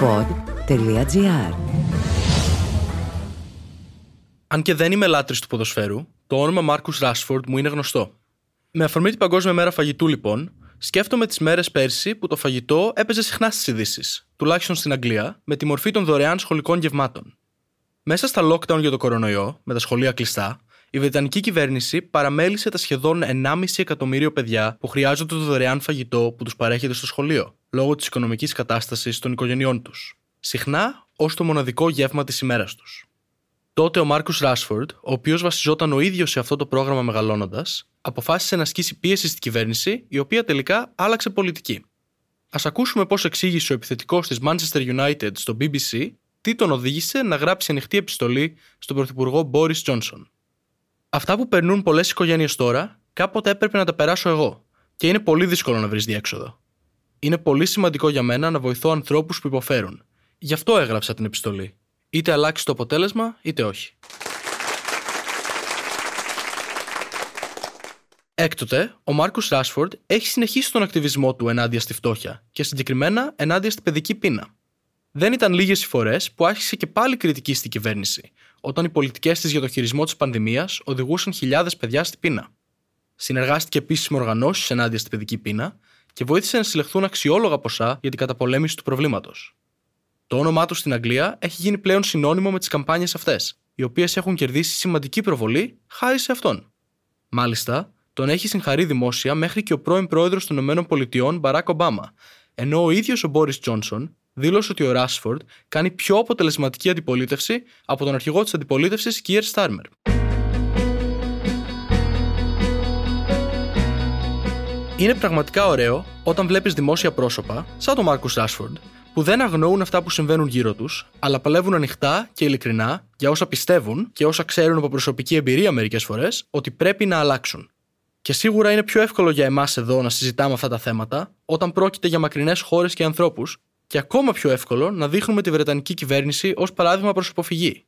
pod.gr Αν και δεν είμαι λάτρης του ποδοσφαίρου, το όνομα Μάρκου Ράσφορντ μου είναι γνωστό. Με αφορμή την Παγκόσμια Μέρα Φαγητού, λοιπόν, σκέφτομαι τις μέρες πέρσι που το φαγητό έπαιζε συχνά στις ειδήσεις, τουλάχιστον στην Αγγλία, με τη μορφή των δωρεάν σχολικών γευμάτων. Μέσα στα lockdown για το κορονοϊό, με τα σχολεία κλειστά, η Βρετανική κυβέρνηση παραμέλησε τα σχεδόν 1,5 εκατομμύριο παιδιά που χρειάζονται το δωρεάν φαγητό που τους παρέχεται στο σχολείο, λόγω της οικονομικής κατάστασης των οικογενειών τους. Συχνά ως το μοναδικό γεύμα της ημέρας τους. Τότε ο Μάρκους Ράσφορντ, ο οποίος βασιζόταν ο ίδιος σε αυτό το πρόγραμμα μεγαλώνοντας, αποφάσισε να ασκήσει πίεση στην κυβέρνηση, η οποία τελικά άλλαξε πολιτική. Α ακούσουμε πώς εξήγησε ο επιθετικός της Manchester United στο BBC τι τον οδήγησε να γράψει ανοιχτή επιστολή στον πρωθυπουργό Μπόρι Τζόνσον. Αυτά που περνούν πολλές οικογένειες τώρα, κάποτε έπρεπε να τα περάσω εγώ, και είναι πολύ δύσκολο να βρεις διέξοδο. Είναι πολύ σημαντικό για μένα να βοηθώ ανθρώπους που υποφέρουν. Γι' αυτό έγραψα την επιστολή. Είτε αλλάξει το αποτέλεσμα, είτε όχι. Έκτοτε, ο Μάρκος Ράσφορντ έχει συνεχίσει τον ακτιβισμό του ενάντια στη φτώχεια και συγκεκριμένα ενάντια στην παιδική πείνα. Δεν ήταν λίγες οι φορές που άρχισε και πάλι κριτική στην κυβέρνηση, όταν οι πολιτικές της για το χειρισμό της πανδημίας οδηγούσαν χιλιάδες παιδιά στην πείνα. Συνεργάστηκε επίσης με οργανώσεις ενάντια στην παιδική πείνα και βοήθησε να συλλεχθούν αξιόλογα ποσά για την καταπολέμηση του προβλήματος. Το όνομά τους στην Αγγλία έχει γίνει πλέον συνώνυμο με τις καμπάνιες αυτές, οι οποίες έχουν κερδίσει σημαντική προβολή χάρη σε αυτόν. Μάλιστα, τον έχει συγχαρεί δημόσια μέχρι και ο πρώην πρόεδρος των ΗΠΑ, Μπαράκ Ομπάμα, ενώ ο ίδιος ο Μπόρις Τζόνσον δήλωσε ότι ο Ράσφορντ κάνει πιο αποτελεσματική αντιπολίτευση από τον αρχηγό της αντιπολίτευσης, Κίερ Στάρμερ. Είναι πραγματικά ωραίο όταν βλέπεις δημόσια πρόσωπα, σαν τον Μάρκους Ράσφορντ, που δεν αγνοούν αυτά που συμβαίνουν γύρω τους, αλλά παλεύουν ανοιχτά και ειλικρινά για όσα πιστεύουν και όσα ξέρουν από προσωπική εμπειρία μερικές φορές ότι πρέπει να αλλάξουν. Και σίγουρα είναι πιο εύκολο για εμάς εδώ να συζητάμε αυτά τα θέματα όταν πρόκειται για μακρινές χώρες και ανθρώπους, και ακόμα πιο εύκολο να δείχνουμε τη Βρετανική κυβέρνηση ως παράδειγμα προς υποφυγή.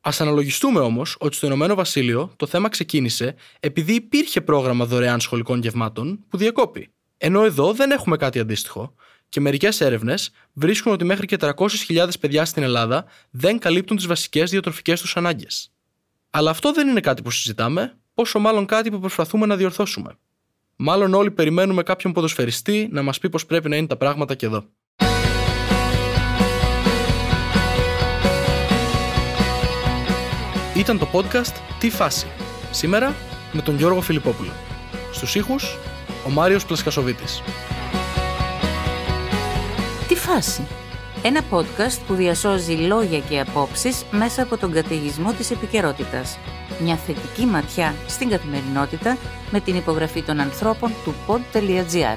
Α αναλογιστούμε όμως ότι στο Ηνωμένο Βασίλειο το θέμα ξεκίνησε επειδή υπήρχε πρόγραμμα δωρεάν σχολικών γευμάτων που διακόπη. Ενώ εδώ δεν έχουμε κάτι αντίστοιχο και μερικές έρευνες βρίσκουν ότι μέχρι και 300.000 παιδιά στην Ελλάδα δεν καλύπτουν τις βασικές διατροφικές τους ανάγκες. Αλλά αυτό δεν είναι κάτι που συζητάμε, πόσο μάλλον κάτι που προσπαθούμε να διορθώσουμε. Μάλλον όλοι περιμένουμε κάποιον ποδοσφαιριστή να μας πει πώ πρέπει να είναι τα πράγματα και εδώ. Ήταν το podcast «Τι φάση» σήμερα με τον Γιώργο Φιλιππόπουλο. Στους ήχους, ο Μάριος Πλασκασοβίτης. «Τι φάση» Ένα podcast που διασώζει λόγια και απόψεις μέσα από τον καταιγισμό της επικαιρότητας. Μια θετική ματιά στην καθημερινότητα με την υπογραφή των ανθρώπων του pod.gr.